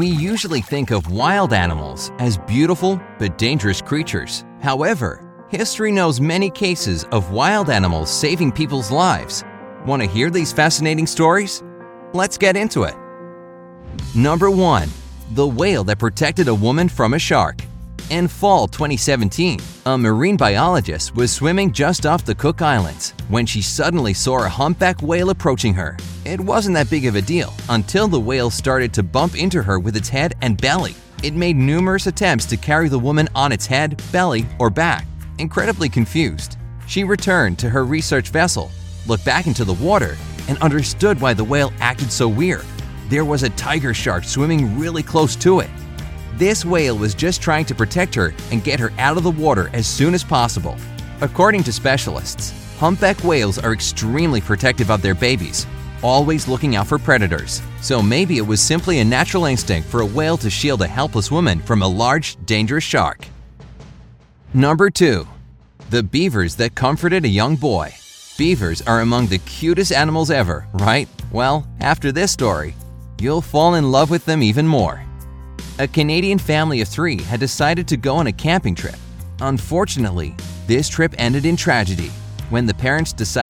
We usually think of wild animals as beautiful but dangerous creatures. However, history knows many cases of wild animals saving people's lives. Want to hear these fascinating stories? Let's get into it. Number 1. The whale that protected a woman from a shark. In fall 2017, a marine biologist was swimming just off the Cook Islands when she suddenly saw a humpback whale approaching her. It wasn't that big of a deal until the whale started to bump into her with its head and belly. It made numerous attempts to carry the woman on its head, belly, or back. Incredibly confused, she returned to her research vessel, looked back into the water, and understood why the whale acted so weird. There was a tiger shark swimming really close to it. This whale was just trying to protect her and get her out of the water as soon as possible. According to specialists, humpback whales are extremely protective of their babies, always looking out for predators. So maybe it was simply a natural instinct for a whale to shield a helpless woman from a large, dangerous shark. Number 2. The beavers that comforted a young boy. Beavers are among the cutest animals ever, right? Well, after this story, you'll fall in love with them even more a Canadian family of three had decided to go on a camping trip. Unfortunately, this trip ended in tragedy when the parents decided.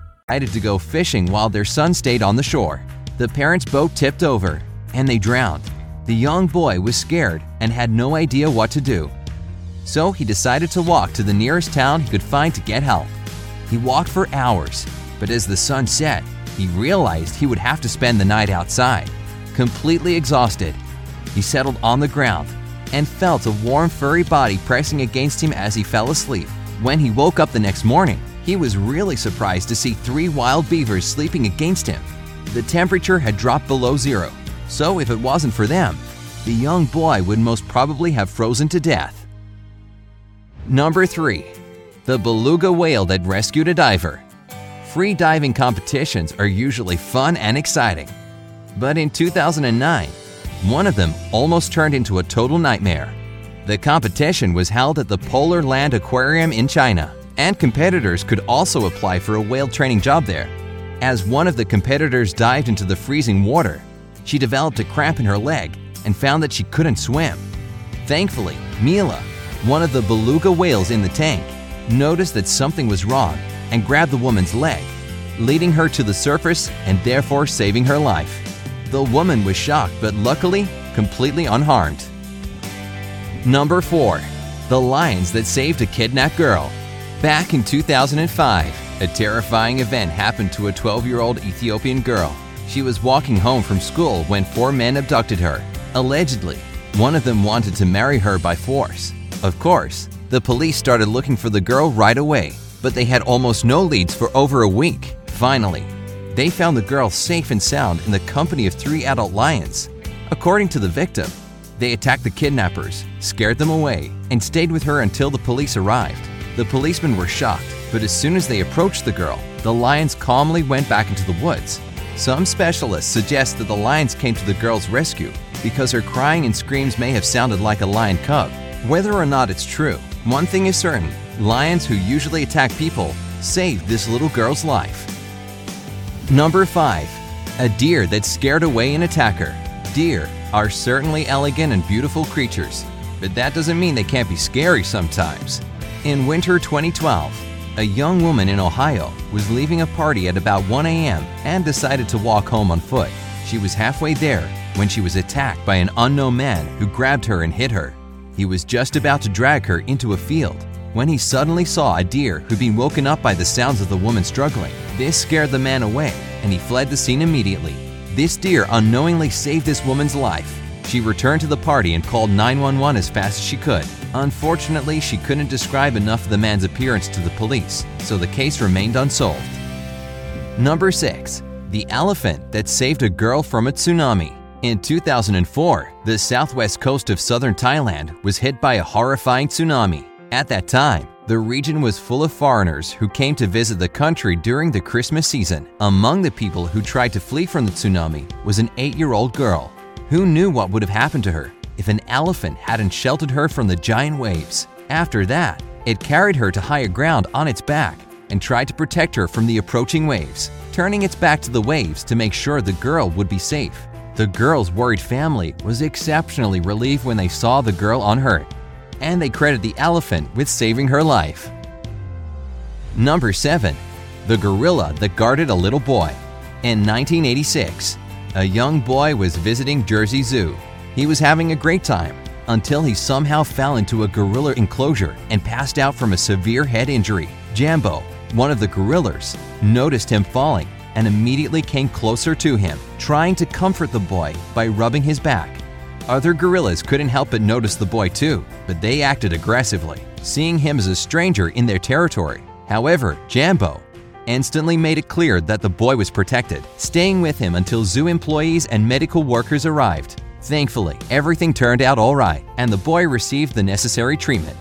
Decided to go fishing while their son stayed on the shore. The parents' boat tipped over and they drowned. The young boy was scared and had no idea what to do. So he decided to walk to the nearest town he could find to get help. He walked for hours, but as the sun set, he realized he would have to spend the night outside. Completely exhausted, he settled on the ground and felt a warm, furry body pressing against him as he fell asleep. When he woke up the next morning, he was really surprised to see three wild beavers sleeping against him. The temperature had dropped below zero, so if it wasn't for them, the young boy would most probably have frozen to death. Number 3. The beluga whale that rescued a diver. Free diving competitions are usually fun and exciting. But in 2009, one of them almost turned into a total nightmare. The competition was held at the Polar Land Aquarium in China, and competitors could also apply for a whale training job there. As one of the competitors dived into the freezing water, she developed a cramp in her leg and found that she couldn't swim. Thankfully, Mila, one of the beluga whales in the tank, noticed that something was wrong and grabbed the woman's leg, leading her to the surface and therefore saving her life. The woman was shocked but luckily completely unharmed. Number 4. The Lions That Saved a Kidnapped Girl. Back in 2005, a terrifying event happened to a 12 year old Ethiopian girl. She was walking home from school when four men abducted her. Allegedly, one of them wanted to marry her by force. Of course, the police started looking for the girl right away, but they had almost no leads for over a week. Finally, they found the girl safe and sound in the company of three adult lions. According to the victim, they attacked the kidnappers, scared them away, and stayed with her until the police arrived. The policemen were shocked, but as soon as they approached the girl, the lions calmly went back into the woods. Some specialists suggest that the lions came to the girl's rescue because her crying and screams may have sounded like a lion cub. Whether or not it's true, one thing is certain lions who usually attack people saved this little girl's life. Number 5. A deer that scared away an attacker. Deer are certainly elegant and beautiful creatures, but that doesn't mean they can't be scary sometimes. In winter 2012, a young woman in Ohio was leaving a party at about 1 a.m. and decided to walk home on foot. She was halfway there when she was attacked by an unknown man who grabbed her and hit her. He was just about to drag her into a field when he suddenly saw a deer who'd been woken up by the sounds of the woman struggling. This scared the man away, and he fled the scene immediately. This deer unknowingly saved this woman's life. She returned to the party and called 911 as fast as she could. Unfortunately, she couldn't describe enough of the man's appearance to the police, so the case remained unsolved. Number 6. The elephant that saved a girl from a tsunami. In 2004, the southwest coast of southern Thailand was hit by a horrifying tsunami. At that time, the region was full of foreigners who came to visit the country during the Christmas season. Among the people who tried to flee from the tsunami was an eight year old girl. Who knew what would have happened to her if an elephant hadn't sheltered her from the giant waves? After that, it carried her to higher ground on its back and tried to protect her from the approaching waves, turning its back to the waves to make sure the girl would be safe. The girl's worried family was exceptionally relieved when they saw the girl unhurt, and they credit the elephant with saving her life. Number 7. The gorilla that guarded a little boy. In 1986, a young boy was visiting Jersey Zoo. He was having a great time until he somehow fell into a gorilla enclosure and passed out from a severe head injury. Jambo, one of the gorillas, noticed him falling and immediately came closer to him, trying to comfort the boy by rubbing his back. Other gorillas couldn't help but notice the boy too, but they acted aggressively, seeing him as a stranger in their territory. However, Jambo instantly made it clear that the boy was protected, staying with him until zoo employees and medical workers arrived. Thankfully, everything turned out all right, and the boy received the necessary treatment.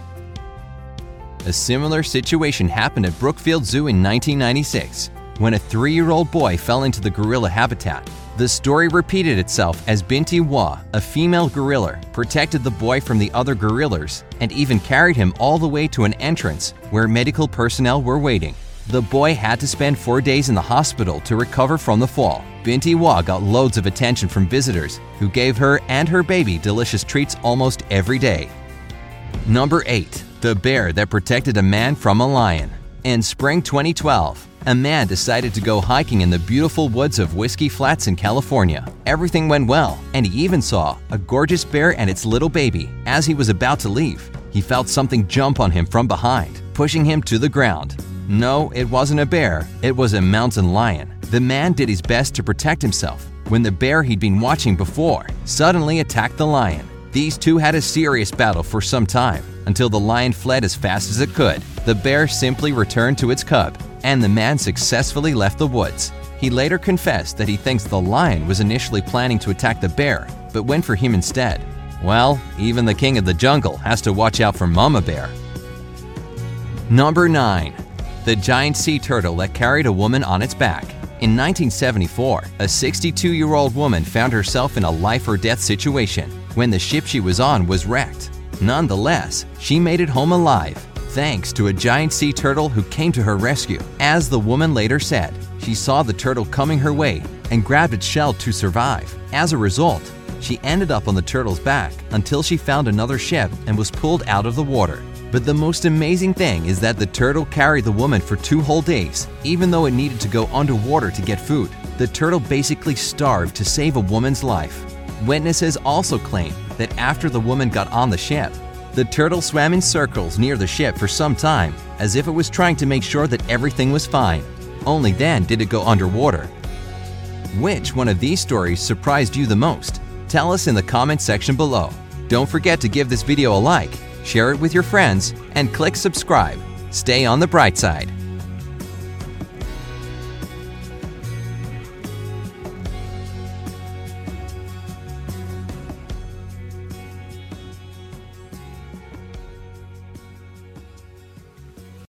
A similar situation happened at Brookfield Zoo in 1996 when a three year old boy fell into the gorilla habitat. The story repeated itself as Binti Wa, a female gorilla, protected the boy from the other gorillas and even carried him all the way to an entrance where medical personnel were waiting. The boy had to spend four days in the hospital to recover from the fall. Binti Wa got loads of attention from visitors who gave her and her baby delicious treats almost every day. Number 8. The bear that protected a man from a lion. In spring 2012, a man decided to go hiking in the beautiful woods of Whiskey Flats in California. Everything went well, and he even saw a gorgeous bear and its little baby. As he was about to leave, he felt something jump on him from behind, pushing him to the ground. No, it wasn't a bear, it was a mountain lion. The man did his best to protect himself when the bear he'd been watching before suddenly attacked the lion. These two had a serious battle for some time until the lion fled as fast as it could. The bear simply returned to its cub and the man successfully left the woods. He later confessed that he thinks the lion was initially planning to attack the bear, but went for him instead. Well, even the king of the jungle has to watch out for Mama Bear. Number 9. The giant sea turtle that carried a woman on its back. In 1974, a 62 year old woman found herself in a life or death situation when the ship she was on was wrecked. Nonetheless, she made it home alive thanks to a giant sea turtle who came to her rescue. As the woman later said, she saw the turtle coming her way and grabbed its shell to survive. As a result, she ended up on the turtle's back until she found another ship and was pulled out of the water. But the most amazing thing is that the turtle carried the woman for two whole days, even though it needed to go underwater to get food. The turtle basically starved to save a woman's life. Witnesses also claim that after the woman got on the ship, the turtle swam in circles near the ship for some time, as if it was trying to make sure that everything was fine. Only then did it go underwater. Which one of these stories surprised you the most? Tell us in the comment section below. Don't forget to give this video a like, share it with your friends, and click subscribe. Stay on the bright side.